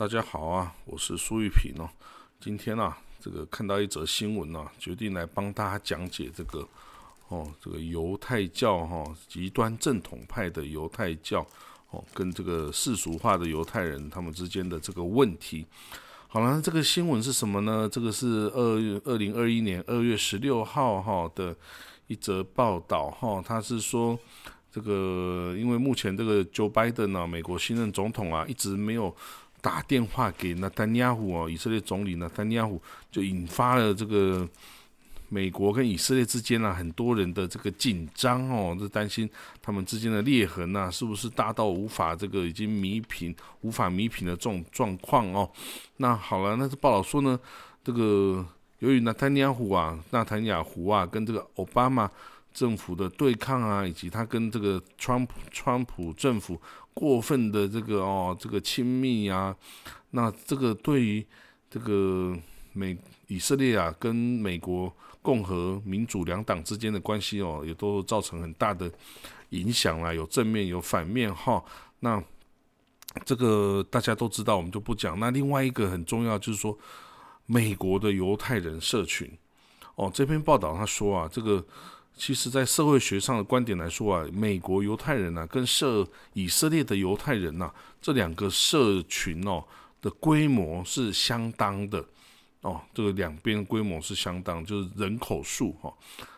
大家好啊，我是苏玉平哦。今天啊，这个看到一则新闻啊，决定来帮大家讲解这个哦，这个犹太教哈，极端正统派的犹太教哦，跟这个世俗化的犹太人他们之间的这个问题。好了，这个新闻是什么呢？这个是二月二零二一年二月十六号哈的一则报道哈，他是说这个因为目前这个 Joe Biden 呢，美国新任总统啊，一直没有。打电话给纳丹尼亚胡哦，以色列总理纳丹尼亚胡就引发了这个美国跟以色列之间啊很多人的这个紧张哦，就担心他们之间的裂痕呐是不是大到无法这个已经弥平、无法弥平的这种状况哦。那好了，那这报道说呢，这个由于纳丹尼亚胡啊、纳坦雅胡啊跟这个奥巴马政府的对抗啊，以及他跟这个川普川普政府。过分的这个哦，这个亲密啊，那这个对于这个美以色列啊，跟美国共和民主两党之间的关系哦，也都造成很大的影响啦，有正面有反面哈。那这个大家都知道，我们就不讲。那另外一个很重要就是说，美国的犹太人社群哦，这篇报道他说啊，这个。其实，在社会学上的观点来说啊，美国犹太人呐，跟社以色列的犹太人呐，这两个社群哦的规模是相当的哦，这个两边规模是相当，就是人口数哈。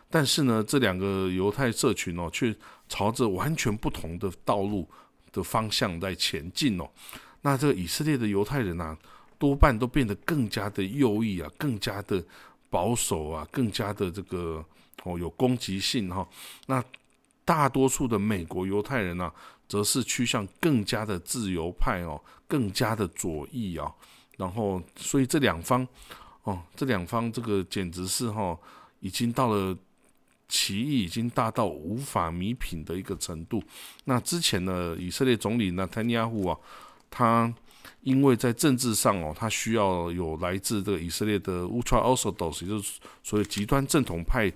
但是呢，这两个犹太社群哦，却朝着完全不同的道路的方向在前进哦。那这个以色列的犹太人啊，多半都变得更加的右翼啊，更加的保守啊，更加的这个。哦，有攻击性哈。那大多数的美国犹太人呢，则是趋向更加的自由派哦，更加的左翼啊。然后，所以这两方哦，这两方这个简直是哈，已经到了歧义已经大到无法弥品的一个程度。那之前呢，以色列总理纳，坦尼亚胡啊，他因为在政治上哦，他需要有来自这个以色列的 Ultra Orthodox，也就是所谓极端正统派。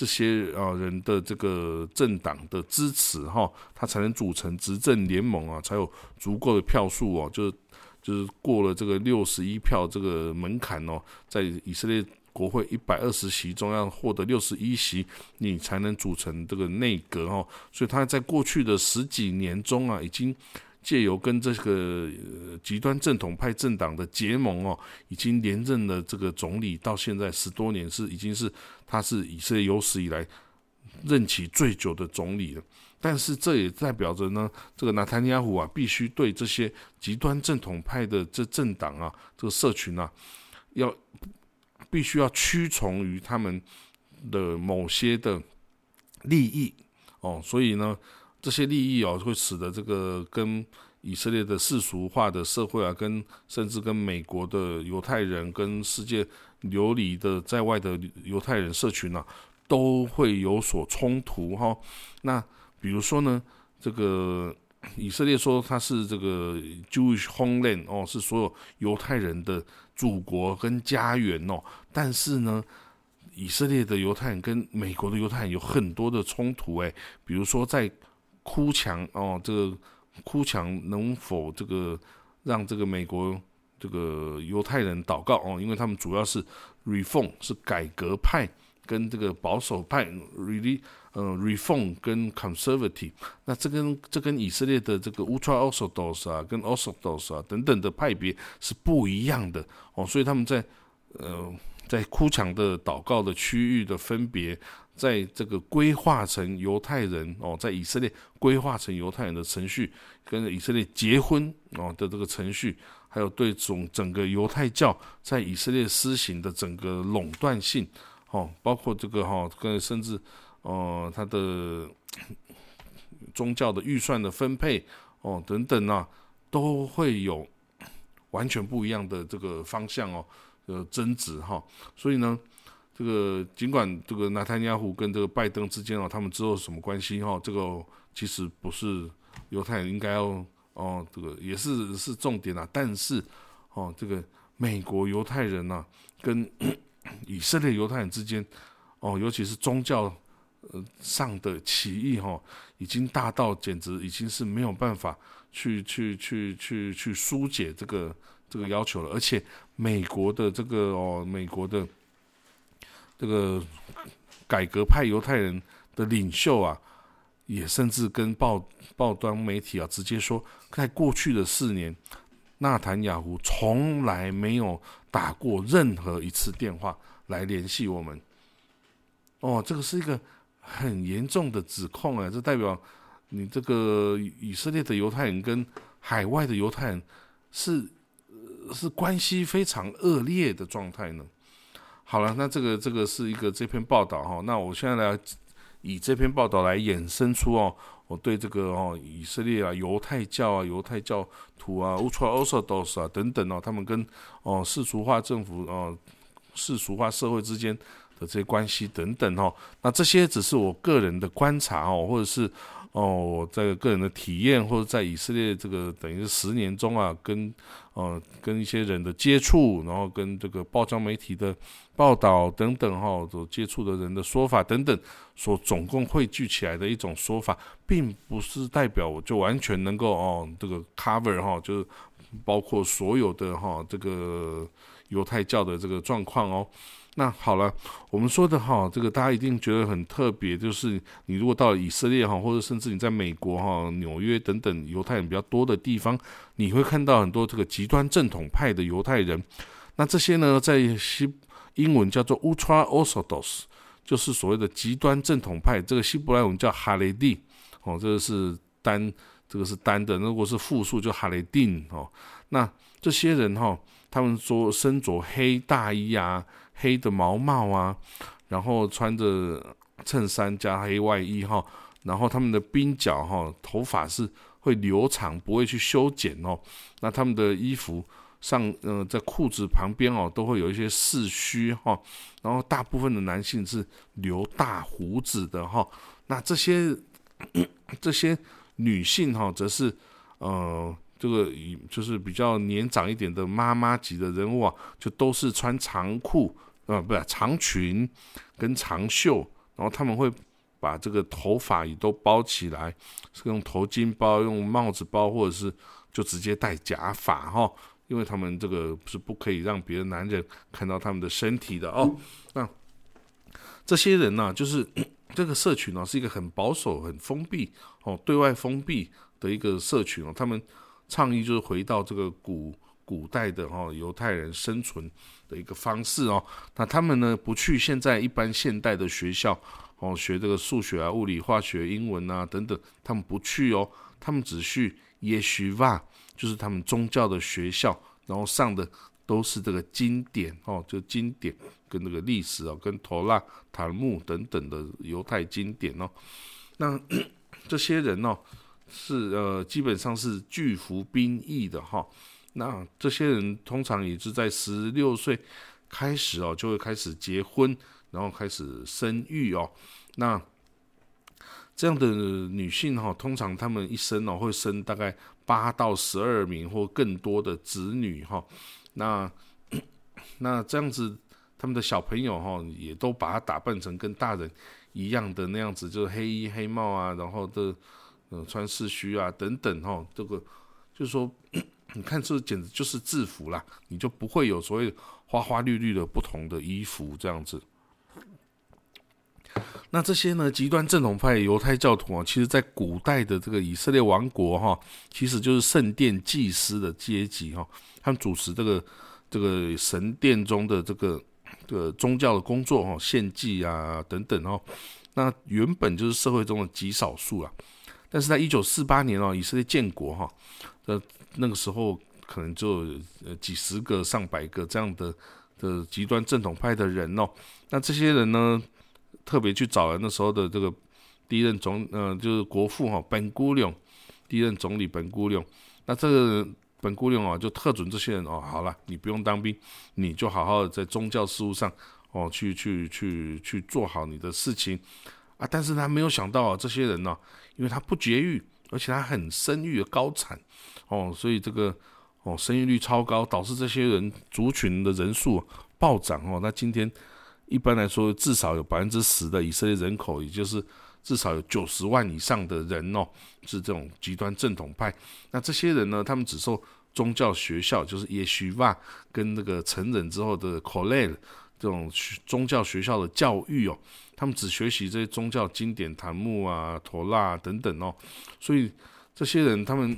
这些啊人的这个政党的支持哈，他才能组成执政联盟啊，才有足够的票数哦，就是就是过了这个六十一票这个门槛哦，在以色列国会一百二十席中要获得六十一席，你才能组成这个内阁哦。所以他在过去的十几年中啊，已经。借由跟这个极端正统派政党的结盟哦，已经连任了这个总理，到现在十多年是已经是他是以色列有史以来任期最久的总理了。但是这也代表着呢，这个纳坦尼亚胡啊，必须对这些极端正统派的这政党啊，这个社群啊，要必须要屈从于他们的某些的利益哦，所以呢。这些利益哦，会使得这个跟以色列的世俗化的社会啊，跟甚至跟美国的犹太人、跟世界流离的在外的犹太人社群呢，都会有所冲突哈。那比如说呢，这个以色列说它是这个 Jewish homeland 哦，是所有犹太人的祖国跟家园哦，但是呢，以色列的犹太人跟美国的犹太人有很多的冲突诶，比如说在哭墙哦，这个哭墙能否这个让这个美国这个犹太人祷告哦？因为他们主要是 reform 是改革派跟这个保守派，really 呃 reform 跟 conservative，那这跟这跟以色列的这个 ultra orthodox 啊，跟 orthodox 啊等等的派别是不一样的哦，所以他们在呃在哭墙的祷告的区域的分别。在这个规划成犹太人哦，在以色列规划成犹太人的程序，跟以色列结婚哦的这个程序，还有对总整个犹太教在以色列施行的整个垄断性哦，包括这个哈，跟甚至哦他的宗教的预算的分配哦等等啊，都会有完全不一样的这个方向哦的争执哈，所以呢。这个尽管这个纳坦亚胡跟这个拜登之间哦，他们之后什么关系哈？这个其实不是犹太人应该要哦，这个也是是重点啊。但是哦，这个美国犹太人呐，跟 以色列犹太人之间哦，尤其是宗教呃上的歧义哈，已经大到简直已经是没有办法去去去去去疏解这个这个要求了。而且美国的这个哦，美国的这个改革派犹太人的领袖啊，也甚至跟报报端媒体啊直接说，在过去的四年，纳坦雅胡从来没有打过任何一次电话来联系我们。哦，这个是一个很严重的指控啊！这代表你这个以色列的犹太人跟海外的犹太人是是关系非常恶劣的状态呢。好了，那这个这个是一个这篇报道哈。那我现在来以这篇报道来衍生出哦，我对这个哦以色列啊犹太教啊犹太教徒啊 Ultra Orthodox 啊等等哦，他们跟哦世俗化政府哦世俗化社会之间。的这些关系等等哦，那这些只是我个人的观察哦，或者是哦我在个人的体验，或者在以色列这个等于十年中啊，跟呃跟一些人的接触，然后跟这个报章媒体的报道等等哈，所接触的人的说法等等，所总共汇聚起来的一种说法，并不是代表我就完全能够哦这个 cover 哈，就是包括所有的哈这个犹太教的这个状况哦。那好了，我们说的哈，这个大家一定觉得很特别，就是你如果到了以色列哈，或者甚至你在美国哈、纽约等等犹太人比较多的地方，你会看到很多这个极端正统派的犹太人。那这些呢，在西英文叫做 Ultra Orthodox，就是所谓的极端正统派。这个希伯来文叫哈雷蒂哦，这个是单，这个是单的。如果是复数就哈雷丁哦。那这些人哈，他们说身着黑大衣啊。黑的毛帽啊，然后穿着衬衫加黑外衣哈，然后他们的鬓角哈，头发是会留长，不会去修剪哦。那他们的衣服上，嗯，在裤子旁边哦，都会有一些四须哈。然后大部分的男性是留大胡子的哈。那这些 这些女性哈，则是呃，这个就是比较年长一点的妈妈级的人物啊，就都是穿长裤。啊，不是长裙跟长袖，然后他们会把这个头发也都包起来，是用头巾包、用帽子包，或者是就直接戴假发哈，因为他们这个是不可以让别的男人看到他们的身体的哦。那这些人呢，就是 这个社群呢，是一个很保守、很封闭哦，对外封闭的一个社群哦。他们倡议就是回到这个古。古代的哈犹太人生存的一个方式哦，那他们呢不去现在一般现代的学校哦学这个数学啊、物理、化学、英文啊等等，他们不去哦，他们只去耶许瓦，就是他们宗教的学校，然后上的都是这个经典哦，就经典跟那个历史哦，跟陀拉、塔木等等的犹太经典哦，那 这些人哦是呃基本上是拒服兵役的哈。那这些人通常也是在十六岁开始哦，就会开始结婚，然后开始生育哦。那这样的女性哈，通常她们一生哦会生大概八到十二名或更多的子女哈。那 那这样子，他们的小朋友哈，也都把他打扮成跟大人一样的那样子，就是黑衣黑帽啊，然后的嗯穿四须啊等等哈。这个就是说。你看，这简直就是制服啦，你就不会有所谓花花绿绿的不同的衣服这样子。那这些呢，极端正统派犹太教徒啊，其实在古代的这个以色列王国哈，其实就是圣殿祭司的阶级哈，他们主持这个这个神殿中的这个这个宗教的工作哈，献祭啊等等哦。那原本就是社会中的极少数啊，但是在一九四八年哦，以色列建国哈，呃。那个时候可能就呃几十个、上百个这样的的极端正统派的人哦，那这些人呢，特别去找了那时候的这个第一任总呃就是国父哈本姑娘，第一任总理本姑娘，那这个本姑娘啊就特准这些人哦，好了，你不用当兵，你就好好的在宗教事务上哦去去去去做好你的事情。啊，但是他没有想到啊，这些人呢，因为他不绝育，而且他很生育高产。哦，所以这个哦，生育率超高，导致这些人族群的人数暴涨哦。那今天一般来说，至少有百分之十的以色列人口，也就是至少有九十万以上的人哦，是这种极端正统派。那这些人呢，他们只受宗教学校，就是耶许瓦跟那个成人之后的 c o l l e 这种宗教学校的教育哦，他们只学习这些宗教经典、檀木啊、陀拉等等哦，所以这些人他们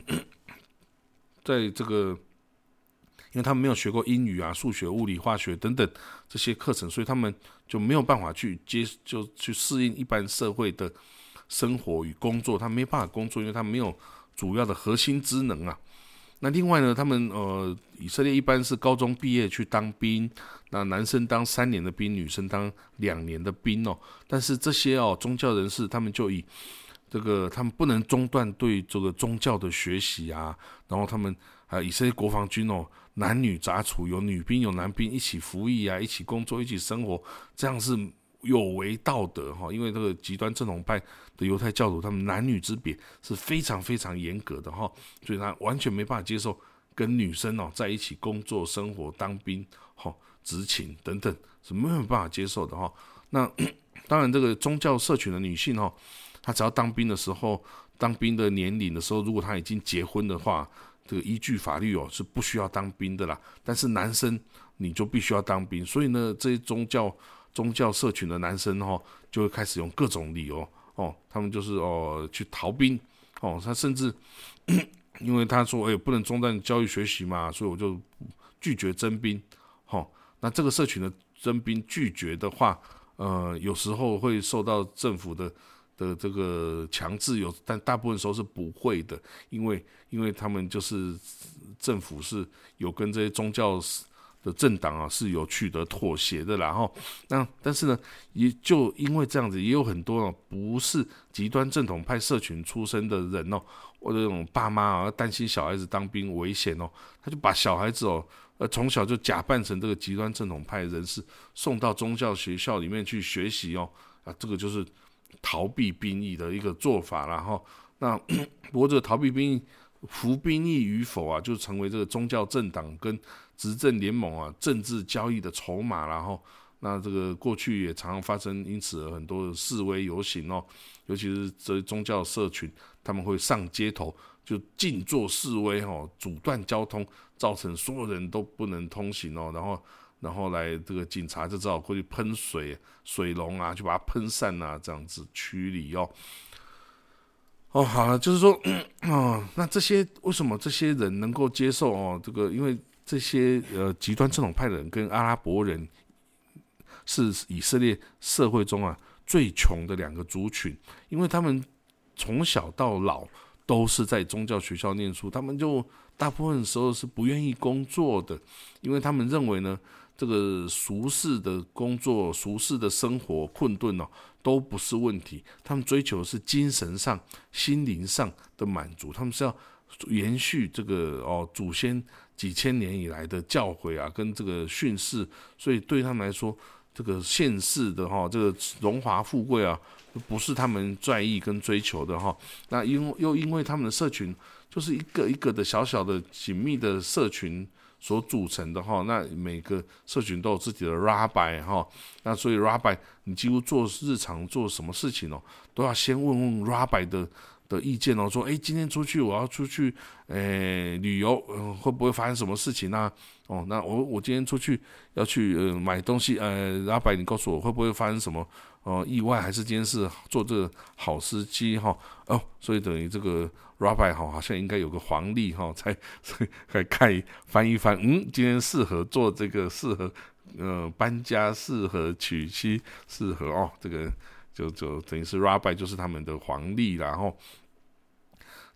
在这个。因为他们没有学过英语啊、数学、物理、化学等等这些课程，所以他们就没有办法去接，就去适应一般社会的生活与工作。他没办法工作，因为他没有主要的核心职能啊。那另外呢，他们呃，以色列一般是高中毕业去当兵，那男生当三年的兵，女生当两年的兵哦。但是这些哦，宗教人士他们就以这个，他们不能中断对这个宗教的学习啊，然后他们啊，以色列国防军哦。男女杂处，有女兵有男兵一起服役啊，一起工作，一起生活，这样是有违道德哈。因为这个极端正统派的犹太教徒，他们男女之别是非常非常严格的哈，所以他完全没办法接受跟女生哦在一起工作、生活、当兵、哈执勤等等，是没有办法接受的哈。那 当然，这个宗教社群的女性哈，他只要当兵的时候，当兵的年龄的时候，如果他已经结婚的话。这个依据法律哦是不需要当兵的啦，但是男生你就必须要当兵，所以呢，这些宗教宗教社群的男生哈就会开始用各种理由哦，他们就是哦去逃兵哦，他甚至 因为他说哎不能中断教育学习嘛，所以我就拒绝征兵，哦，那这个社群的征兵拒绝的话，呃，有时候会受到政府的。的这个强制有，但大部分时候是不会的，因为因为他们就是政府是有跟这些宗教的政党啊是有取得妥协的，然后那但是呢，也就因为这样子，也有很多哦不是极端正统派社群出身的人哦，或者这种爸妈啊担心小孩子当兵危险哦，他就把小孩子哦呃从小就假扮成这个极端正统派人士，送到宗教学校里面去学习哦啊，这个就是。逃避兵役的一个做法，然后那 不过这个逃避兵役服兵役与否啊，就成为这个宗教政党跟执政联盟啊政治交易的筹码，然后那这个过去也常常发生，因此很多示威游行哦，尤其是这宗教社群，他们会上街头就静坐示威哦，阻断交通，造成所有人都不能通行哦，然后。然后来这个警察就只好过去喷水水龙啊，去把它喷散啊，这样子驱离哦。哦，好了，就是说，哦，那这些为什么这些人能够接受哦？这个因为这些呃极端正统派的人跟阿拉伯人是以色列社会中啊最穷的两个族群，因为他们从小到老都是在宗教学校念书，他们就大部分时候是不愿意工作的，因为他们认为呢。这个俗世的工作、俗世的生活困顿哦，都不是问题。他们追求是精神上、心灵上的满足。他们是要延续这个哦祖先几千年以来的教诲啊，跟这个训示。所以对他们来说，这个现世的哈，这个荣华富贵啊，不是他们在意跟追求的哈。那因又因为他们的社群就是一个一个的小小的紧密的社群。所组成的哈，那每个社群都有自己的 rabbi 哈，那所以 rabbi 你几乎做日常做什么事情哦，都要先问问 rabbi 的的意见哦，说哎，今天出去我要出去诶旅游，嗯，会不会发生什么事情呢？哦，那我我今天出去要去呃买东西，呃，rabbi 你告诉我会不会发生什么哦意外，还是今天是做这个好司机哈？哦，所以等于这个。Rabbi 哈，好像应该有个黄历哈，才才看翻一翻，嗯，今天适合做这个，适合呃搬家，适合娶妻，适合哦，这个就就等于是 Rabbi 就是他们的黄历，然后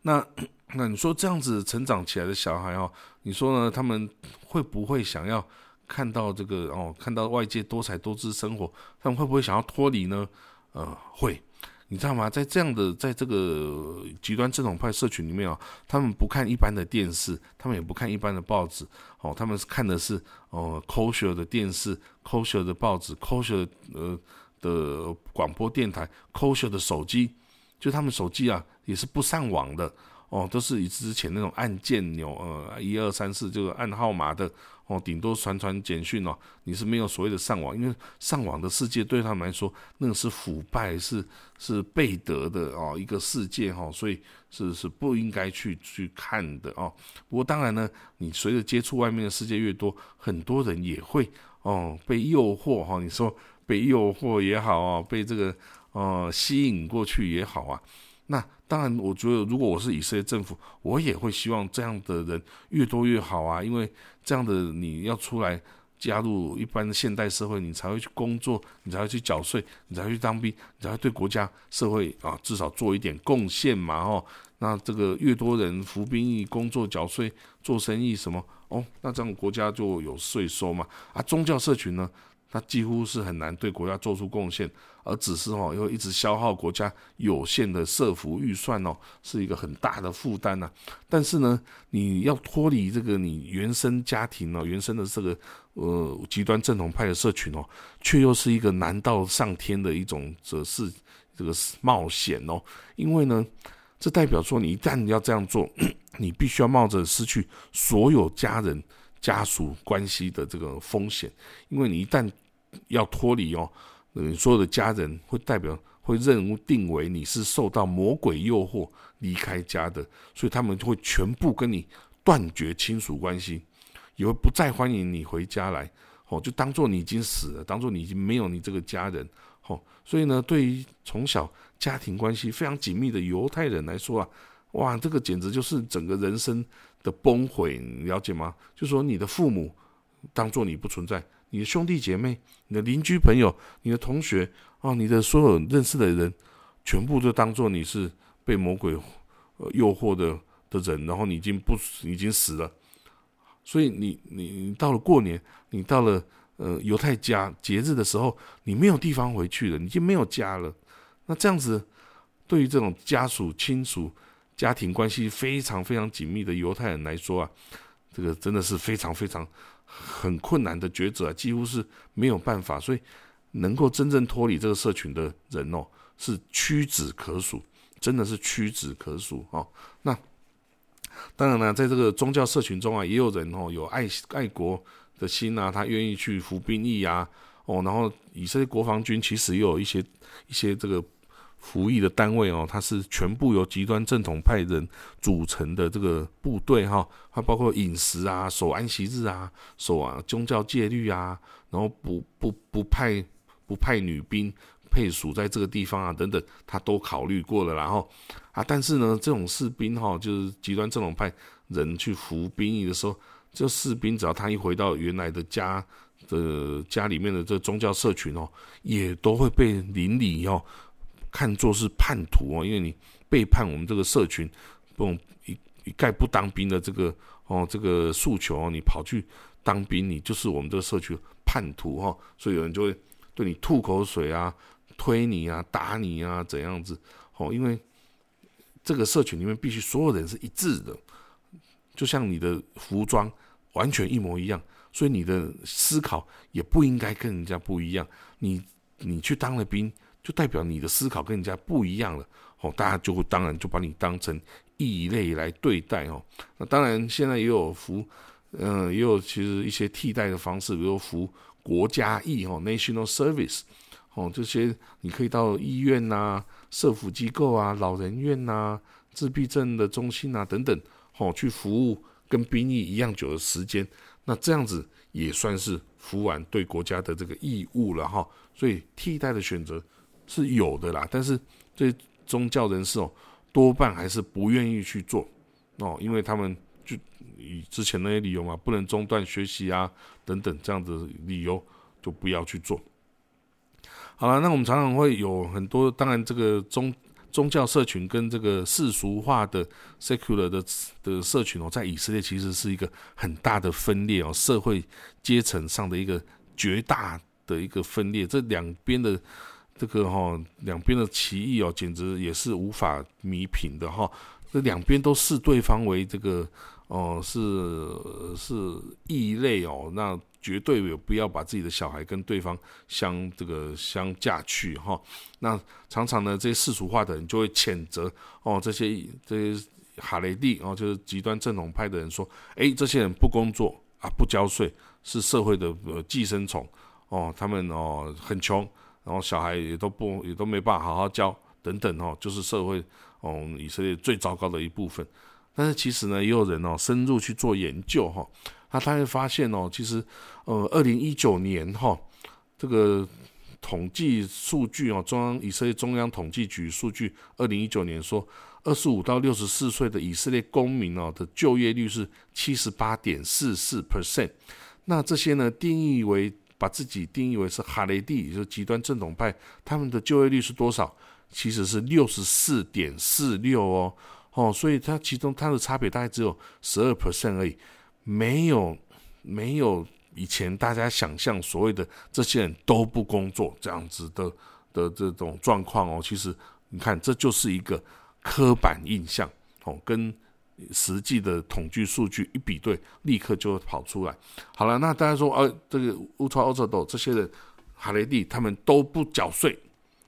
那那你说这样子成长起来的小孩哦，你说呢？他们会不会想要看到这个哦？看到外界多彩多姿生活，他们会不会想要脱离呢？呃，会。你知道吗？在这样的，在这个极端正统派社群里面啊，他们不看一般的电视，他们也不看一般的报纸，哦，他们是看的是哦，kosher 的电视，kosher 的报纸，kosher 呃的广播电台，kosher 的手机，就他们手机啊也是不上网的，哦，都是以之前那种按键钮，呃，一二三四就是按号码的。哦，顶多传传简讯哦，你是没有所谓的上网，因为上网的世界对他们来说，那个是腐败，是是背德的哦，一个世界哈，所以是是不应该去去看的哦。不过当然呢，你随着接触外面的世界越多，很多人也会哦被诱惑哈。你说被诱惑也好啊，被这个呃吸引过去也好啊，那。当然，我觉得如果我是以色列政府，我也会希望这样的人越多越好啊，因为这样的你要出来加入一般的现代社会，你才会去工作，你才会去缴税，你才会去当兵，你才会对国家社会啊至少做一点贡献嘛，哦，那这个越多人服兵役、工作、缴税、做生意什么，哦，那这样国家就有税收嘛，啊，宗教社群呢？它几乎是很难对国家做出贡献，而只是哦，又一直消耗国家有限的社福预算哦，是一个很大的负担呐。但是呢，你要脱离这个你原生家庭哦，原生的这个呃极端正统派的社群哦，却又是一个难到上天的一种则是这个冒险哦。因为呢，这代表说你一旦要这样做，你必须要冒着失去所有家人家属关系的这个风险，因为你一旦要脱离哦，你，所有的家人会代表会任务定为你是受到魔鬼诱惑离开家的，所以他们就会全部跟你断绝亲属关系，也会不再欢迎你回家来，哦，就当做你已经死了，当做你已经没有你这个家人，哦，所以呢，对于从小家庭关系非常紧密的犹太人来说啊，哇，这个简直就是整个人生的崩毁，你了解吗？就说你的父母当做你不存在。你的兄弟姐妹、你的邻居朋友、你的同学啊，你的所有认识的人，全部都当做你是被魔鬼呃诱惑的的人，然后你已经不已经死了，所以你你你到了过年，你到了呃犹太家节日的时候，你没有地方回去了，你已经没有家了。那这样子，对于这种家属、亲属、家庭关系非常非常紧密的犹太人来说啊，这个真的是非常非常。很困难的抉择，几乎是没有办法，所以能够真正脱离这个社群的人哦，是屈指可数，真的是屈指可数哦。那当然呢，在这个宗教社群中啊，也有人哦有爱爱国的心啊，他愿意去服兵役啊，哦，然后以色列国防军其实也有一些一些这个。服役的单位哦，它是全部由极端正统派人组成的这个部队哈，它包括饮食啊、守安息日啊、守啊宗教戒律啊，然后不不不派不派女兵配属在这个地方啊等等，他都考虑过了。然后啊，但是呢，这种士兵哈，就是极端正统派人去服兵役的时候，这士兵只要他一回到原来的家的家里面的这宗教社群哦，也都会被邻里哦。看作是叛徒哦，因为你背叛我们这个社群，不一一概不当兵的这个哦这个诉求哦，你跑去当兵，你就是我们这个社区叛徒哈，所以有人就会对你吐口水啊、推你啊、打你啊怎样子哦，因为这个社群里面必须所有人是一致的，就像你的服装完全一模一样，所以你的思考也不应该跟人家不一样，你你去当了兵。就代表你的思考跟人家不一样了，哦，大家就会当然就把你当成异类来对待哦。那当然现在也有服，嗯，也有其实一些替代的方式，比如服国家役哦，national service，哦，这些你可以到医院呐、社福机构啊、老人院呐、自闭症的中心啊等等，哦，去服务跟兵役一样久的时间，那这样子也算是服完对国家的这个义务了哈。所以替代的选择。是有的啦，但是这宗教人士哦，多半还是不愿意去做哦，因为他们就以之前那些理由嘛，不能中断学习啊等等这样的理由，就不要去做。好了，那我们常常会有很多，当然这个宗宗教社群跟这个世俗化的 secular 的的社群哦，在以色列其实是一个很大的分裂哦，社会阶层上的一个绝大的一个分裂，这两边的。这个哈，两边的歧义哦，简直也是无法弥平的哈。这两边都视对方为这个哦，是是异类哦，那绝对有不要把自己的小孩跟对方相这个相嫁去哈。那常常呢，这些世俗化的人就会谴责哦，这些这些哈雷蒂哦，就是极端正统派的人说，诶，这些人不工作啊，不交税，是社会的寄生虫哦，他们哦很穷，然后小孩也都不也都没办法好好教等等哦，就是社会哦以色列最糟糕的一部分。但是其实呢，也有人哦深入去做研究哈，那他会发现哦，其实呃，二零一九年哈这个。统计数据哦，中央以色列中央统计局数据，二零一九年说，二十五到六十四岁的以色列公民哦的就业率是七十八点四四 percent。那这些呢，定义为把自己定义为是哈雷蒂，也就是极端正统派，他们的就业率是多少？其实是六十四点四六哦哦，所以它其中它的差别大概只有十二 percent 而已，没有没有。以前大家想象所谓的这些人都不工作这样子的的这种状况哦，其实你看这就是一个刻板印象哦，跟实际的统计数据一比对，立刻就会跑出来。好了，那大家说，呃，这个乌超奥特斗这些人，哈雷蒂他们都不缴税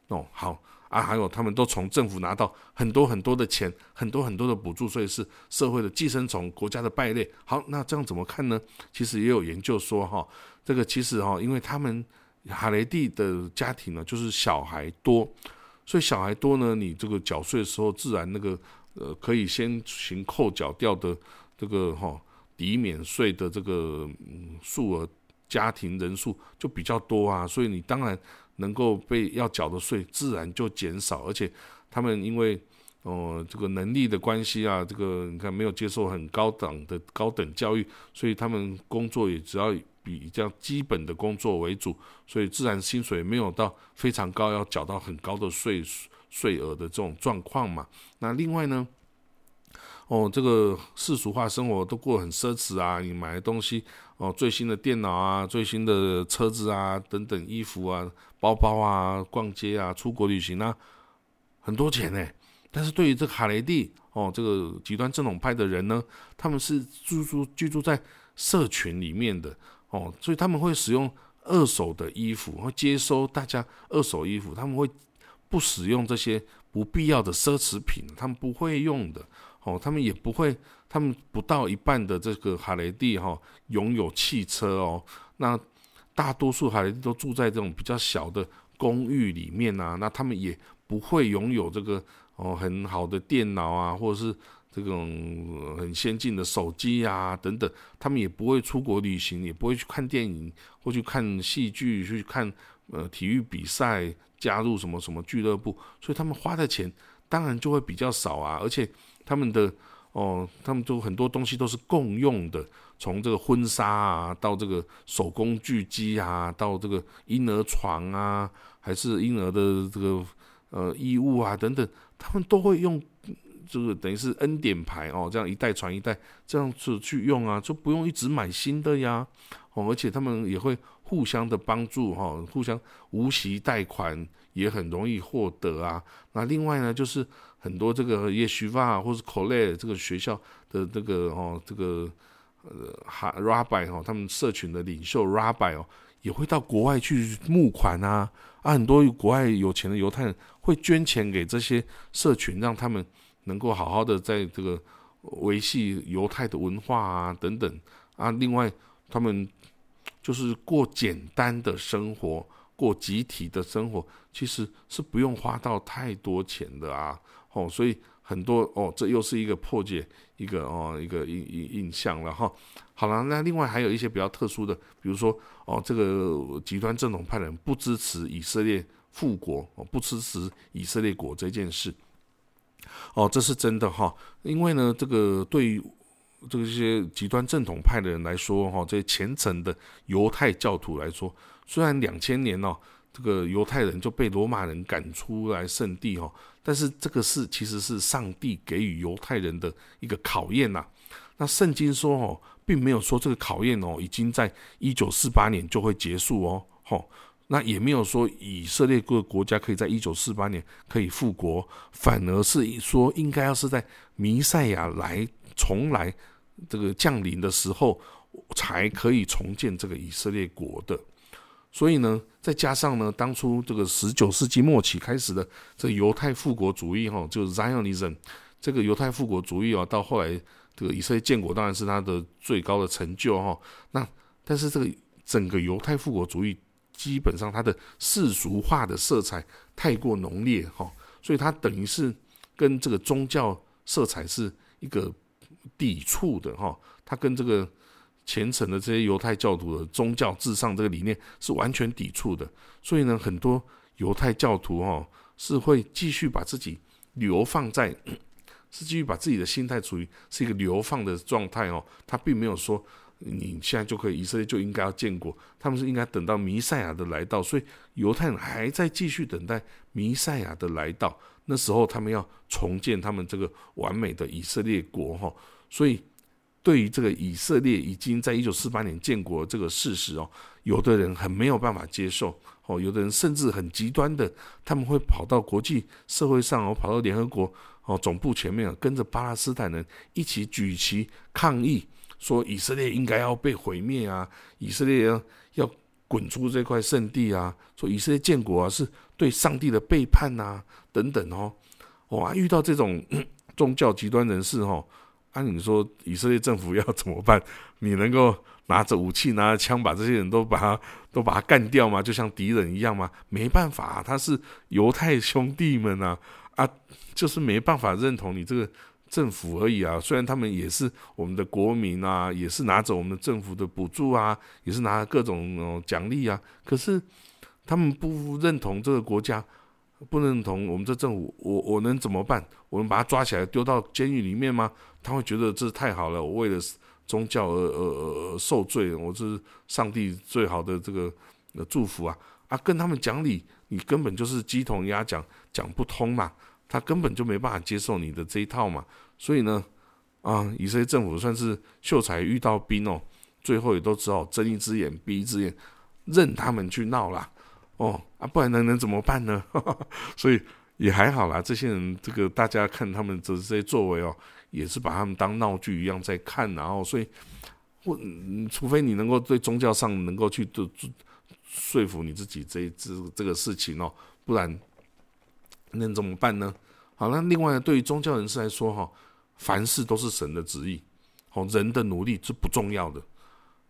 哦，好。啊，还有他们都从政府拿到很多很多的钱，很多很多的补助，所以是社会的寄生虫，国家的败类。好，那这样怎么看呢？其实也有研究说，哈，这个其实哈，因为他们哈雷蒂的家庭呢，就是小孩多，所以小孩多呢，你这个缴税的时候，自然那个呃，可以先行扣缴掉的这个哈抵免税的这个数额，家庭人数就比较多啊，所以你当然。能够被要缴的税自然就减少，而且他们因为哦这个能力的关系啊，这个你看没有接受很高档的高等教育，所以他们工作也只要比较基本的工作为主，所以自然薪水没有到非常高，要缴到很高的税税额的这种状况嘛。那另外呢？哦，这个世俗化生活都过得很奢侈啊！你买的东西，哦，最新的电脑啊，最新的车子啊，等等衣服啊、包包啊、逛街啊、出国旅行啊，很多钱呢。但是对于这个哈雷蒂，哦，这个极端正统派的人呢，他们是居住居住在社群里面的，哦，所以他们会使用二手的衣服，会接收大家二手衣服，他们会不使用这些不必要的奢侈品，他们不会用的。哦，他们也不会，他们不到一半的这个哈雷蒂哈拥有汽车哦。那大多数哈雷蒂都住在这种比较小的公寓里面啊。那他们也不会拥有这个哦很好的电脑啊，或者是这种很先进的手机啊等等。他们也不会出国旅行，也不会去看电影或去看戏剧，去看呃体育比赛，加入什么什么俱乐部。所以他们花的钱当然就会比较少啊，而且。他们的哦，他们就很多东西都是共用的，从这个婚纱啊，到这个手工锯机啊，到这个婴儿床啊，还是婴儿的这个呃衣物啊等等，他们都会用这个等于是恩典牌哦，这样一代传一代这样子去用啊，就不用一直买新的呀哦，而且他们也会互相的帮助哈，互相无息贷款也很容易获得啊。那另外呢，就是。很多这个耶许法或是 c o l e 这个学校的这个哦，这个呃哈 Rabbi 哦，他们社群的领袖 Rabbi 哦，也会到国外去募款啊啊，很多国外有钱的犹太人会捐钱给这些社群，让他们能够好好的在这个维系犹太的文化啊等等啊。另外，他们就是过简单的生活，过集体的生活，其实是不用花到太多钱的啊。哦，所以很多哦，这又是一个破解一个哦一个印印印象了哈。好了，那另外还有一些比较特殊的，比如说哦，这个极端正统派人不支持以色列复国哦，不支持以色列国这件事。哦，这是真的哈，因为呢，这个对于这些极端正统派的人来说哈，这些虔诚的犹太教徒来说，虽然两千年哦。这个犹太人就被罗马人赶出来圣地哦，但是这个是其实是上帝给予犹太人的一个考验呐。那圣经说哦，并没有说这个考验哦，已经在一九四八年就会结束哦，吼，那也没有说以色列各个国家可以在一九四八年可以复国，反而是说应该要是在弥赛亚来重来这个降临的时候，才可以重建这个以色列国的。所以呢，再加上呢，当初这个十九世纪末期开始的这犹太复国主义哈，就是 Zionism，这个犹太复国主义啊，到后来这个以色列建国当然是他的最高的成就哈。那但是这个整个犹太复国主义基本上它的世俗化的色彩太过浓烈哈，所以它等于是跟这个宗教色彩是一个抵触的哈。它跟这个虔诚的这些犹太教徒的宗教至上这个理念是完全抵触的。所以呢，很多犹太教徒哈是会继续把自己流放在。是继续把自己的心态处于是一个流放的状态哦，他并没有说你现在就可以以色列就应该要建国，他们是应该等到弥赛亚的来到，所以犹太人还在继续等待弥赛亚的来到，那时候他们要重建他们这个完美的以色列国哈，所以对于这个以色列已经在一九四八年建国这个事实哦，有的人很没有办法接受哦，有的人甚至很极端的，他们会跑到国际社会上哦，跑到联合国。哦，总部前面啊，跟着巴勒斯坦人一起举旗抗议，说以色列应该要被毁灭啊，以色列要要滚出这块圣地啊，说以色列建国啊是对上帝的背叛呐，等等哦，哇，遇到这种 宗教极端人士哦，按你说以色列政府要怎么办？你能够拿着武器、拿着枪把这些人都把他都把他干掉吗？就像敌人一样吗？没办法，他是犹太兄弟们啊。啊，就是没办法认同你这个政府而已啊！虽然他们也是我们的国民啊，也是拿着我们政府的补助啊，也是拿各种奖励啊，可是他们不认同这个国家，不认同我们这政府，我我能怎么办？我们把他抓起来丢到监狱里面吗？他会觉得这太好了，我为了宗教而而而受罪，我是上帝最好的这个祝福啊！啊，跟他们讲理，你根本就是鸡同鸭讲，讲不通嘛。他根本就没办法接受你的这一套嘛，所以呢，啊，以色列政府算是秀才遇到兵哦，最后也都只好睁一只眼闭一只眼，任他们去闹啦，哦，啊，不然能能怎么办呢？所以也还好啦，这些人这个大家看他们的这些作为哦，也是把他们当闹剧一样在看，然后所以，或除非你能够对宗教上能够去做说服你自己这这这个事情哦，不然。能怎么办呢？好，那另外对于宗教人士来说，哈，凡事都是神的旨意，哦，人的努力是不重要的，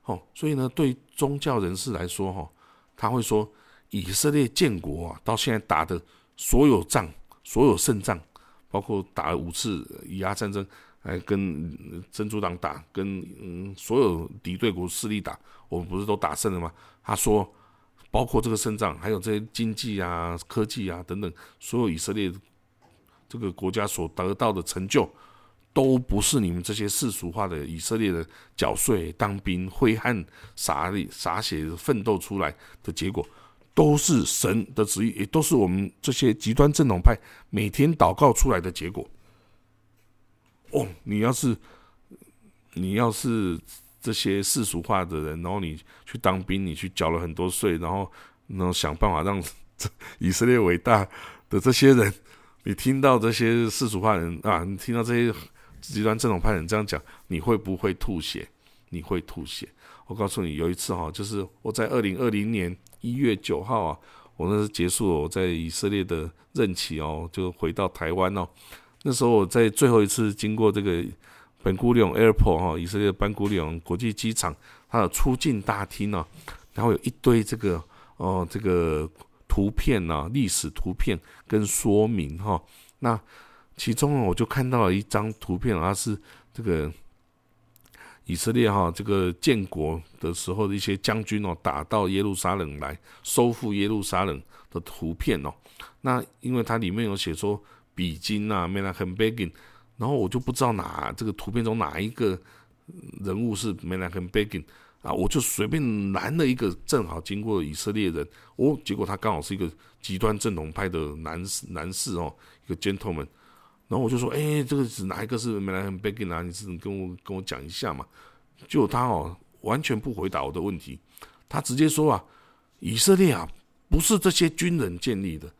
哦，所以呢，对宗教人士来说，哈，他会说，以色列建国啊，到现在打的所有仗，所有胜仗，包括打了五次以阿战争，还跟珍珠党打，跟嗯所有敌对国势力打，我们不是都打胜了吗？他说。包括这个胜仗，还有这些经济啊、科技啊等等，所有以色列这个国家所得到的成就，都不是你们这些世俗化的以色列的缴税、当兵、挥汗洒洒血奋斗出来的结果，都是神的旨意，也都是我们这些极端正统派每天祷告出来的结果。哦，你要是，你要是。这些世俗化的人，然后你去当兵，你去缴了很多税，然后然后想办法让 以色列伟大的这些人，你听到这些世俗化人啊，你听到这些极端正统派人这样讲，你会不会吐血？你会吐血？我告诉你，有一次哈，就是我在二零二零年一月九号啊，我那是结束了我在以色列的任期哦，就回到台湾哦。那时候我在最后一次经过这个。本古里昂 Airport 哈，以色列班古里昂国际机场，它的出境大厅呢，然后有一堆这个哦，这个图片呐，历史图片跟说明哈。那其中呢，我就看到了一张图片，它是这个以色列哈，这个建国的时候的一些将军哦，打到耶路撒冷来收复耶路撒冷的图片哦。那因为它里面有写说，比金啊 m e n a c h b e g i n 然后我就不知道哪这个图片中哪一个人物是 m e n a c h b e g i n 啊，我就随便拦了一个正好经过以色列人，哦，结果他刚好是一个极端正统派的男士男士哦，一个 gentleman，然后我就说，哎，这个是哪一个是 m e n a c h b e g i n 啊？你是跟我跟我讲一下嘛？就他哦，完全不回答我的问题，他直接说啊，以色列啊，不是这些军人建立的，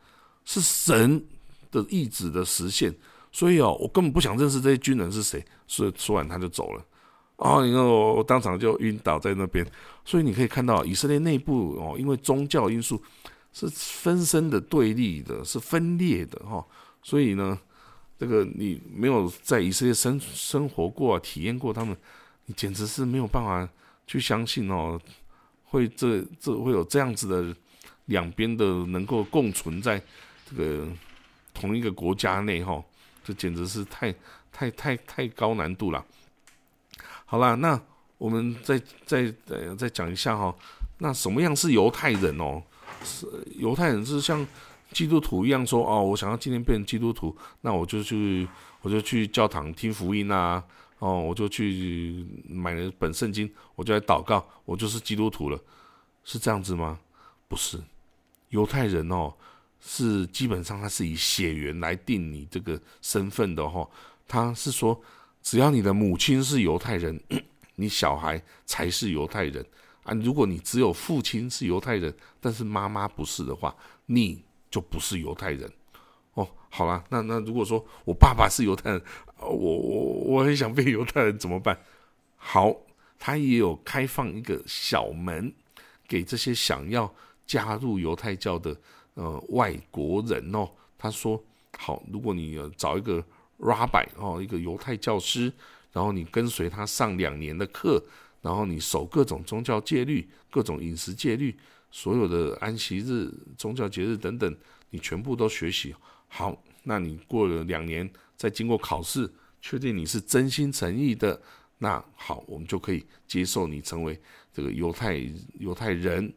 是神的意志的实现。所以哦，我根本不想认识这些军人是谁。所以说完他就走了。哦，你看我我当场就晕倒在那边。所以你可以看到以色列内部哦，因为宗教因素是分身的、对立的、是分裂的哈。所以呢，这个你没有在以色列生生活过、体验过他们，你简直是没有办法去相信哦，会这这会有这样子的两边的能够共存在这个同一个国家内哈，这简直是太太太太高难度了。好啦，那我们再再再讲一下哈，那什么样是犹太人哦？是犹太人是像。基督徒一样说哦，我想要今天变成基督徒，那我就去，我就去教堂听福音啊，哦，我就去买了本圣经，我就来祷告，我就是基督徒了，是这样子吗？不是，犹太人哦，是基本上他是以血缘来定你这个身份的哈，他是说，只要你的母亲是犹太人，你小孩才是犹太人啊，如果你只有父亲是犹太人，但是妈妈不是的话，你。就不是犹太人哦。好了，那那如果说我爸爸是犹太人，我我我很想变犹太人怎么办？好，他也有开放一个小门给这些想要加入犹太教的呃外国人哦。他说好，如果你找一个 rabbi 哦，一个犹太教师，然后你跟随他上两年的课，然后你守各种宗教戒律、各种饮食戒律。所有的安息日、宗教节日等等，你全部都学习好。那你过了两年，再经过考试，确定你是真心诚意的，那好，我们就可以接受你成为这个犹太犹太人。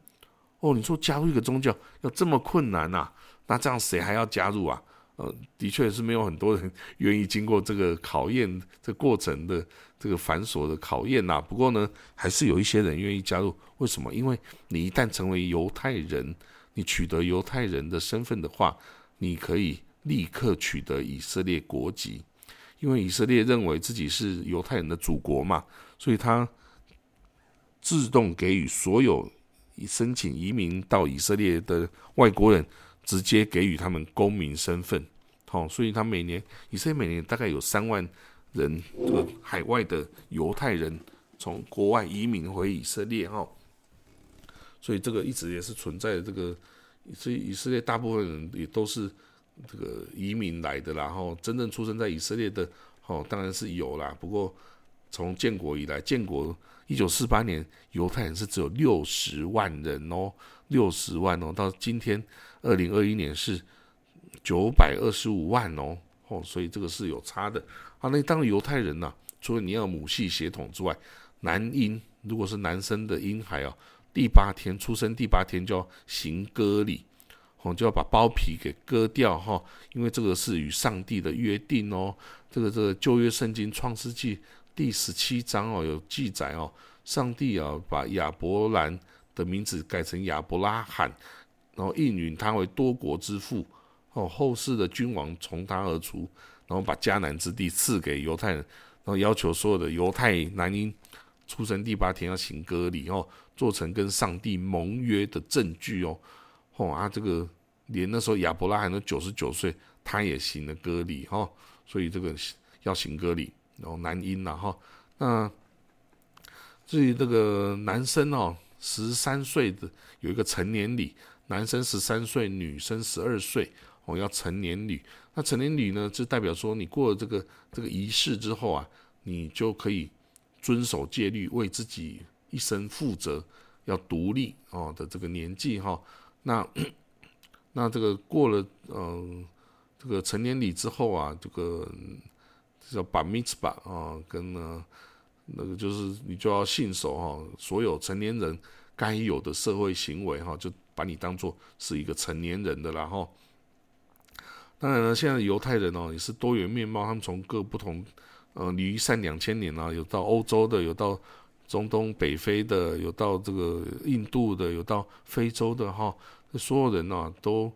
哦，你说加入一个宗教要这么困难呐？那这样谁还要加入啊？呃，的确是没有很多人愿意经过这个考验这过程的这个繁琐的考验呐。不过呢，还是有一些人愿意加入。为什么？因为你一旦成为犹太人，你取得犹太人的身份的话，你可以立刻取得以色列国籍。因为以色列认为自己是犹太人的祖国嘛，所以他自动给予所有申请移民到以色列的外国人。直接给予他们公民身份，好，所以他每年以色列每年大概有三万人，这个海外的犹太人从国外移民回以色列，哈，所以这个一直也是存在的。这个所以以色列大部分人也都是这个移民来的，然后真正出生在以色列的，哦，当然是有啦。不过从建国以来，建国一九四八年，犹太人是只有六十万人哦，六十万哦，到今天。二零二一年是九百二十五万哦，哦，所以这个是有差的。啊，那当犹太人呐，除了你要母系血统之外，男婴如果是男生的婴孩啊，第八天出生第八天就要行割礼，哦，就要把包皮给割掉哈，因为这个是与上帝的约定哦。这个这个旧约圣经创世纪第十七章哦有记载哦，上帝啊把亚伯兰的名字改成亚伯拉罕。然后应允他为多国之父，哦，后世的君王从他而出，然后把迦南之地赐给犹太人，然后要求所有的犹太男婴出生第八天要行割礼，哦，做成跟上帝盟约的证据哦，哦啊，这个连那时候亚伯拉罕都九十九岁，他也行了割礼，哈，所以这个要行割礼，然后男婴呐，哈，那至于这个男生哦，十三岁的有一个成年礼。男生十三岁，女生十二岁，哦，要成年礼。那成年礼呢，就代表说你过了这个这个仪式之后啊，你就可以遵守戒律，为自己一生负责，要独立哦的这个年纪哈。那那这个过了嗯这个成年礼之后啊，这个叫把 mitzvah 啊，跟呢那个就是你就要信守哈，所有成年人该有的社会行为哈，就。把你当做是一个成年人的，然后，当然了，现在犹太人哦也是多元面貌，他们从各不同，呃，离散两千年啊，有到欧洲的，有到中东北非的，有到这个印度的，有到非洲的哈，所有人呢都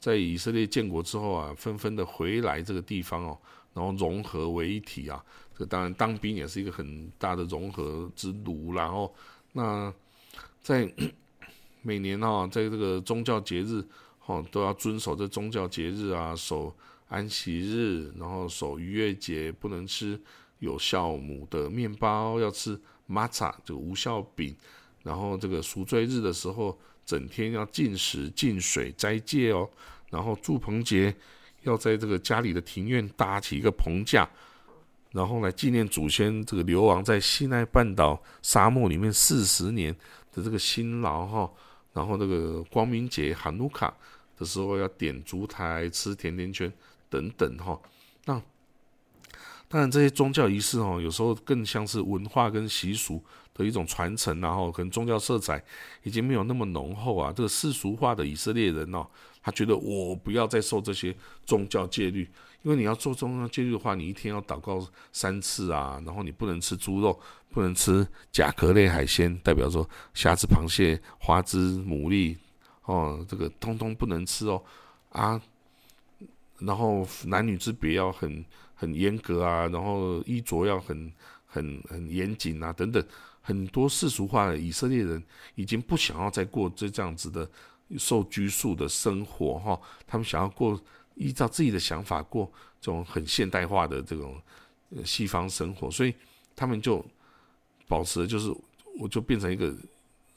在以色列建国之后啊，纷纷的回来这个地方哦，然后融合为一体啊，这当然当兵也是一个很大的融合之路，然后那在。每年哈，在这个宗教节日，都要遵守这宗教节日啊，守安息日，然后守逾越节，不能吃有酵母的面包，要吃玛萨这个无酵饼，然后这个赎罪日的时候，整天要禁食、禁水、斋戒哦。然后祝棚节要在这个家里的庭院搭起一个棚架，然后来纪念祖先这个流亡在西奈半岛沙漠里面四十年的这个辛劳哈。然后那个光明节哈努卡的时候要点烛台、吃甜甜圈等等哈。那当然这些宗教仪式哦，有时候更像是文化跟习俗的一种传承，然后可能宗教色彩已经没有那么浓厚啊。这个世俗化的以色列人哦，他觉得我不要再受这些宗教戒律，因为你要做宗教戒律的话，你一天要祷告三次啊，然后你不能吃猪肉。不能吃甲壳类海鲜，代表说虾子、螃蟹、花枝、牡蛎，哦，这个通通不能吃哦，啊，然后男女之别要很很严格啊，然后衣着要很很很严谨啊，等等，很多世俗化的以色列人已经不想要再过这这样子的受拘束的生活哈，他们想要过依照自己的想法过这种很现代化的这种西方生活，所以他们就。保持就是，我就变成一个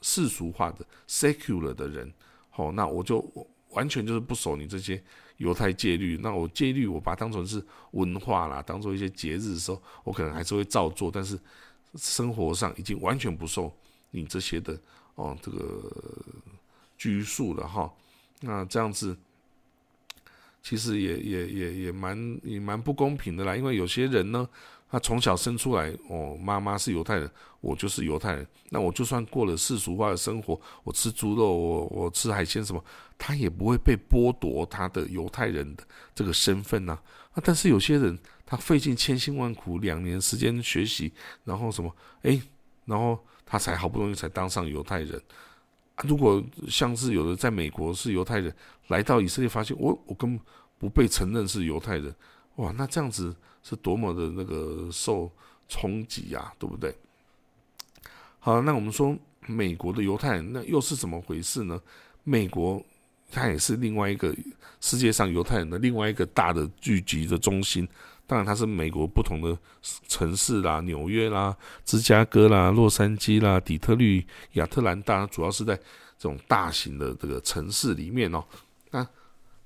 世俗化的 secular 的人，哦，那我就完全就是不守你这些犹太戒律。那我戒律，我把它当成是文化啦，当做一些节日的时候，我可能还是会照做。但是生活上已经完全不受你这些的哦这个拘束了哈。那这样子其实也也也也蛮也蛮不公平的啦，因为有些人呢。他从小生出来，哦，妈妈是犹太人，我就是犹太人。那我就算过了世俗化的生活，我吃猪肉，我我吃海鲜什么，他也不会被剥夺他的犹太人的这个身份呐。啊，但是有些人他费尽千辛万苦两年时间学习，然后什么，哎，然后他才好不容易才当上犹太人。如果像是有的在美国是犹太人，来到以色列发现我我根本不被承认是犹太人，哇，那这样子。是多么的那个受冲击呀，对不对？好，那我们说美国的犹太人，那又是怎么回事呢？美国它也是另外一个世界上犹太人的另外一个大的聚集的中心。当然，它是美国不同的城市啦，纽约啦、芝加哥啦、洛杉矶啦、底特律、亚特兰大，主要是在这种大型的这个城市里面哦。那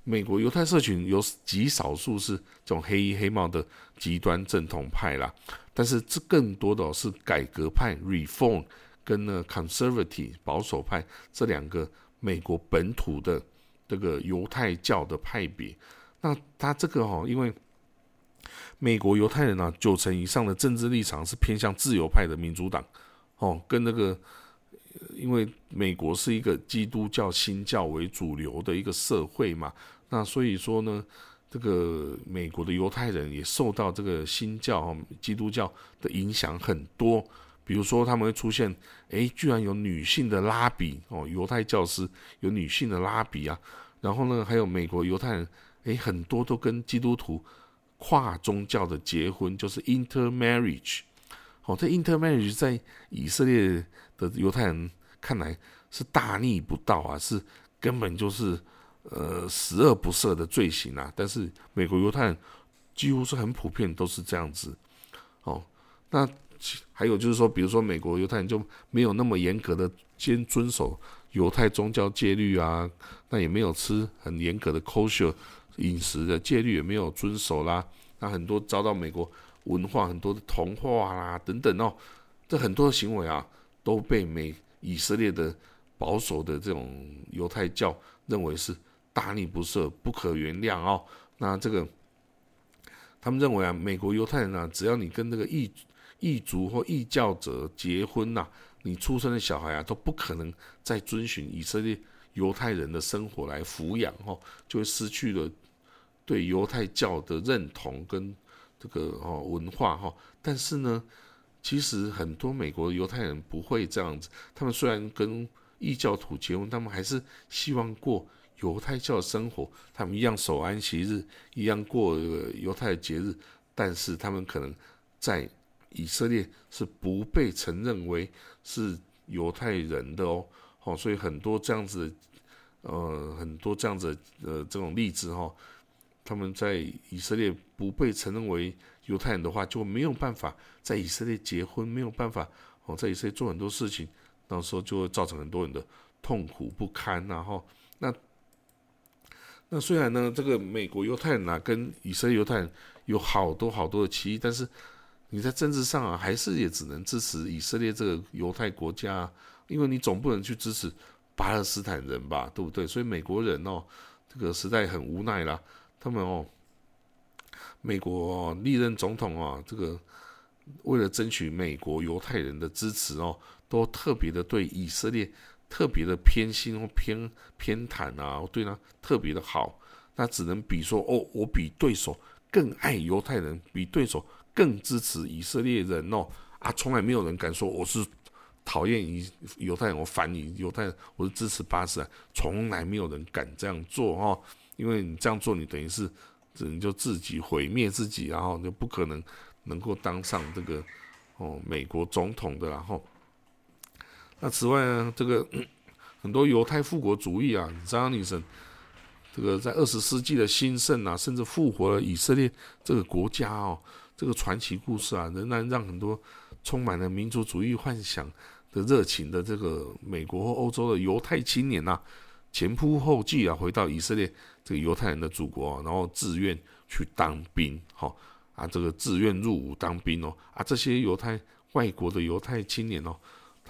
美国犹太社群有极少数是这种黑衣黑帽的极端正统派啦，但是这更多的是改革派 （reform） 跟呢 conservative 保守派这两个美国本土的这个犹太教的派别。那他这个哈，因为美国犹太人呢，九成以上的政治立场是偏向自由派的民主党哦，跟那个。因为美国是一个基督教新教为主流的一个社会嘛，那所以说呢，这个美国的犹太人也受到这个新教基督教的影响很多。比如说他们会出现，哎，居然有女性的拉比哦，犹太教师有女性的拉比啊。然后呢，还有美国犹太人，哎，很多都跟基督徒跨宗教的结婚，就是 intermarriage。哦，这 intermarriage 在以色列。的犹太人看来是大逆不道啊，是根本就是呃十恶不赦的罪行啊。但是美国犹太人几乎是很普遍都是这样子哦。那还有就是说，比如说美国犹太人就没有那么严格的先遵守犹太宗教戒律啊，那也没有吃很严格的 kosher 饮食的戒律也没有遵守啦。那很多遭到美国文化很多的同化啦等等哦，这很多的行为啊。都被美以色列的保守的这种犹太教认为是大逆不赦、不可原谅哦。那这个他们认为啊，美国犹太人啊，只要你跟这个异异族或异教者结婚呐，你出生的小孩啊，都不可能再遵循以色列犹太人的生活来抚养哦，就会失去了对犹太教的认同跟这个哦文化哈。但是呢。其实很多美国犹太人不会这样子，他们虽然跟异教徒结婚，他们还是希望过犹太教生活，他们一样守安息日，一样过犹太的节日，但是他们可能在以色列是不被承认为是犹太人的哦，好，所以很多这样子，呃，很多这样子呃这种例子哈，他们在以色列不被承认为。犹太人的话就没有办法在以色列结婚，没有办法哦，在以色列做很多事情，到时候就会造成很多人的痛苦不堪。然后，那那虽然呢，这个美国犹太人啊跟以色列犹太人有好多好多的歧义，但是你在政治上啊，还是也只能支持以色列这个犹太国家，因为你总不能去支持巴勒斯坦人吧，对不对？所以美国人哦，这个实在很无奈啦，他们哦，美国历任总统啊，这个。为了争取美国犹太人的支持哦，都特别的对以色列特别的偏心或偏偏袒啊，对他特别的好。那只能比说哦，我比对手更爱犹太人，比对手更支持以色列人哦啊！从来没有人敢说我是讨厌以犹太人，我反你犹太人，我是支持巴斯坦，从来没有人敢这样做哦。因为你这样做，你等于是只能就自己毁灭自己，然后就不可能。能够当上这个哦美国总统的，然后那此外呢，这个 很多犹太复国主义啊，张安尼森这个在二十世纪的兴盛啊，甚至复活了以色列这个国家哦，这个传奇故事啊，仍然让很多充满了民族主义幻想的热情的这个美国或欧洲的犹太青年呐，前仆后继啊，回到以色列这个犹太人的祖国，然后自愿去当兵，哈。啊，这个自愿入伍当兵哦，啊，这些犹太外国的犹太青年哦，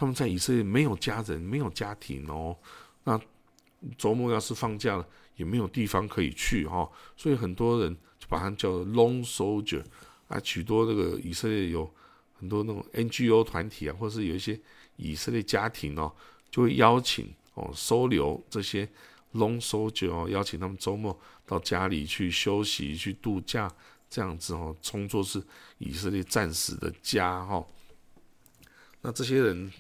他们在以色列没有家人，没有家庭哦，那周末要是放假了，也没有地方可以去哈，所以很多人就把他叫 lone soldier 啊，许多这个以色列有很多那种 NGO 团体啊，或是有一些以色列家庭哦，就会邀请哦收留这些 lone soldier 哦，邀请他们周末到家里去休息、去度假。这样子哦，充作是以色列战士的家哈。那这些人，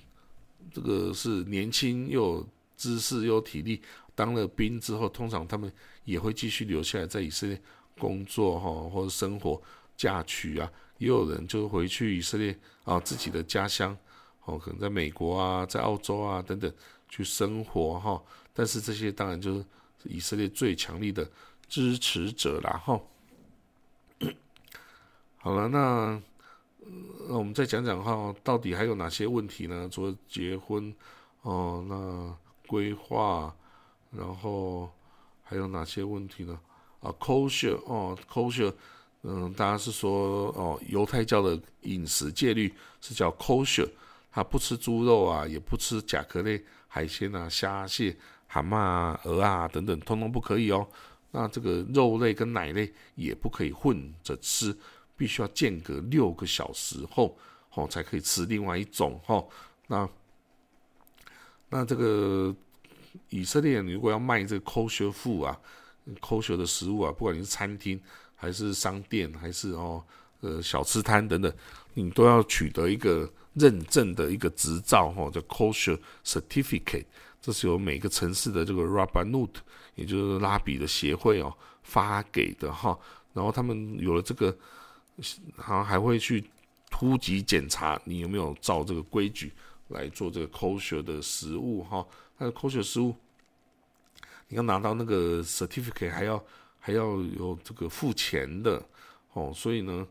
这个是年轻又有知识又有体力，当了兵之后，通常他们也会继续留下来在以色列工作哈，或者生活嫁娶啊。也有人就回去以色列啊，自己的家乡哦，可能在美国啊，在澳洲啊等等去生活哈。但是这些当然就是以色列最强力的支持者啦哈。好了，那那我们再讲讲哈，到底还有哪些问题呢？除了结婚哦，那规划，然后还有哪些问题呢？啊，kosher 哦，kosher，嗯，大家是说哦，犹太教的饮食戒律是叫 kosher，他不吃猪肉啊，也不吃甲壳类海鲜啊，虾蟹、蛤蟆啊、鹅啊等等，通通不可以哦。那这个肉类跟奶类也不可以混着吃。必须要间隔六个小时后，哦，才可以吃另外一种，哈。那那这个以色列如果要卖这个 kosher food 啊，kosher 的食物啊，不管你是餐厅还是商店还是哦呃小吃摊等等，你都要取得一个认证的一个执照，哈，叫 kosher certificate。这是由每个城市的这个 rabbanut，也就是拉比的协会哦发给的，哈。然后他们有了这个。好像还会去突击检查你有没有照这个规矩来做这个 kosher 的食物哈，那个 kosher 食物你要拿到那个 certificate 还要还要有这个付钱的哦，所以呢，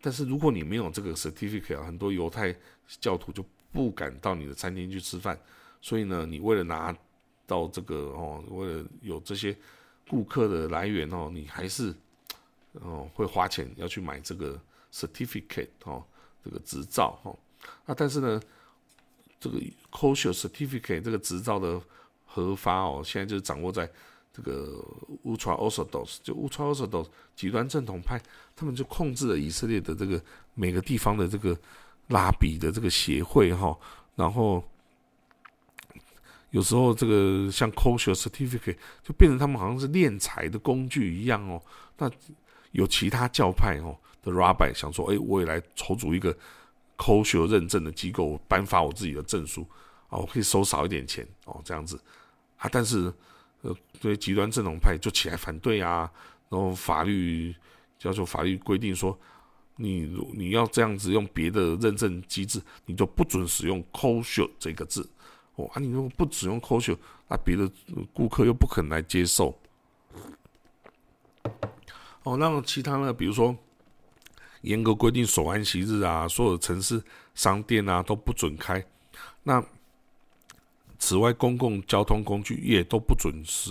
但是如果你没有这个 certificate，很多犹太教徒就不敢到你的餐厅去吃饭，所以呢，你为了拿到这个哦，为了有这些顾客的来源哦，你还是。哦，会花钱要去买这个 certificate 哦，这个执照哈。啊，但是呢，这个 kosher certificate 这个执照的核发哦，现在就是掌握在这个 ultra orthodox，就 ultra orthodox 极端正统派，他们就控制了以色列的这个每个地方的这个拉比的这个协会哈。然后有时候这个像 kosher certificate 就变成他们好像是敛财的工具一样哦。那有其他教派哦的 rabbi 想说，哎，我也来筹组一个 kosher 认证的机构，颁发我自己的证书啊，我可以收少一点钱哦，这样子啊。但是，呃，对极端正统派就起来反对啊，然后法律要求法律规定说，你你要这样子用别的认证机制，你就不准使用 kosher 这个字哦啊，你如果不使用 kosher，那别的顾客又不肯来接受。哦，那其他呢？比如说，严格规定守安息日啊，所有城市商店啊都不准开。那此外，公共交通工具也都不准时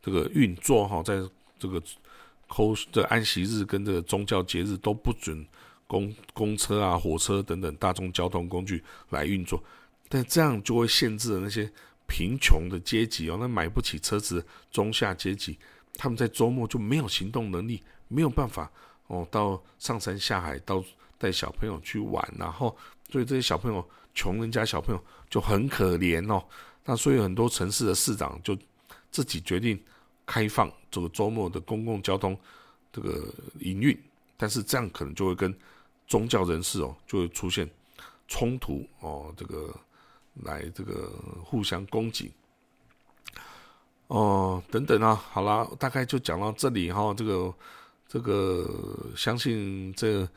这个运作哈，在这个扣的安息日跟这个宗教节日都不准公公车啊、火车等等大众交通工具来运作，但这样就会限制了那些贫穷的阶级哦，那买不起车子中下阶级，他们在周末就没有行动能力，没有办法哦，到上山下海，到带小朋友去玩，然后所以这些小朋友穷人家小朋友就很可怜哦。那所以很多城市的市长就自己决定开放这个周末的公共交通这个营运，但是这样可能就会跟宗教人士哦就会出现冲突哦，这个来这个互相攻击哦等等啊，好啦，大概就讲到这里哈。这个这个相信这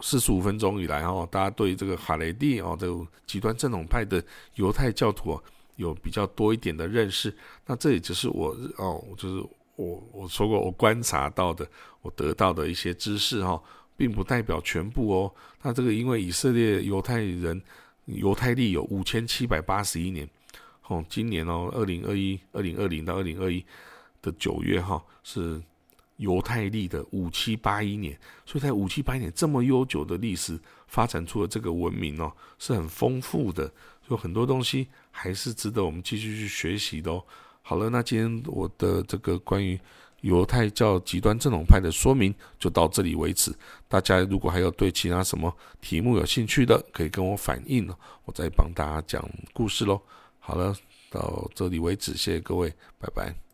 四十五分钟以来哈，大家对这个哈雷蒂哦，这个极端正统派的犹太教徒。有比较多一点的认识，那这也只是我哦，就是我我说过我观察到的，我得到的一些知识哈，并不代表全部哦。那这个因为以色列犹太人犹太历有五千七百八十一年，哦，今年哦，二零二一二零二零到二零二一的九月哈是犹太历的五七八一年，所以在五七八一年这么悠久的历史发展出了这个文明哦，是很丰富的。有很多东西还是值得我们继续去学习的哦。好了，那今天我的这个关于犹太教极端正统派的说明就到这里为止。大家如果还有对其他什么题目有兴趣的，可以跟我反映哦，我再帮大家讲故事喽。好了，到这里为止，谢谢各位，拜拜。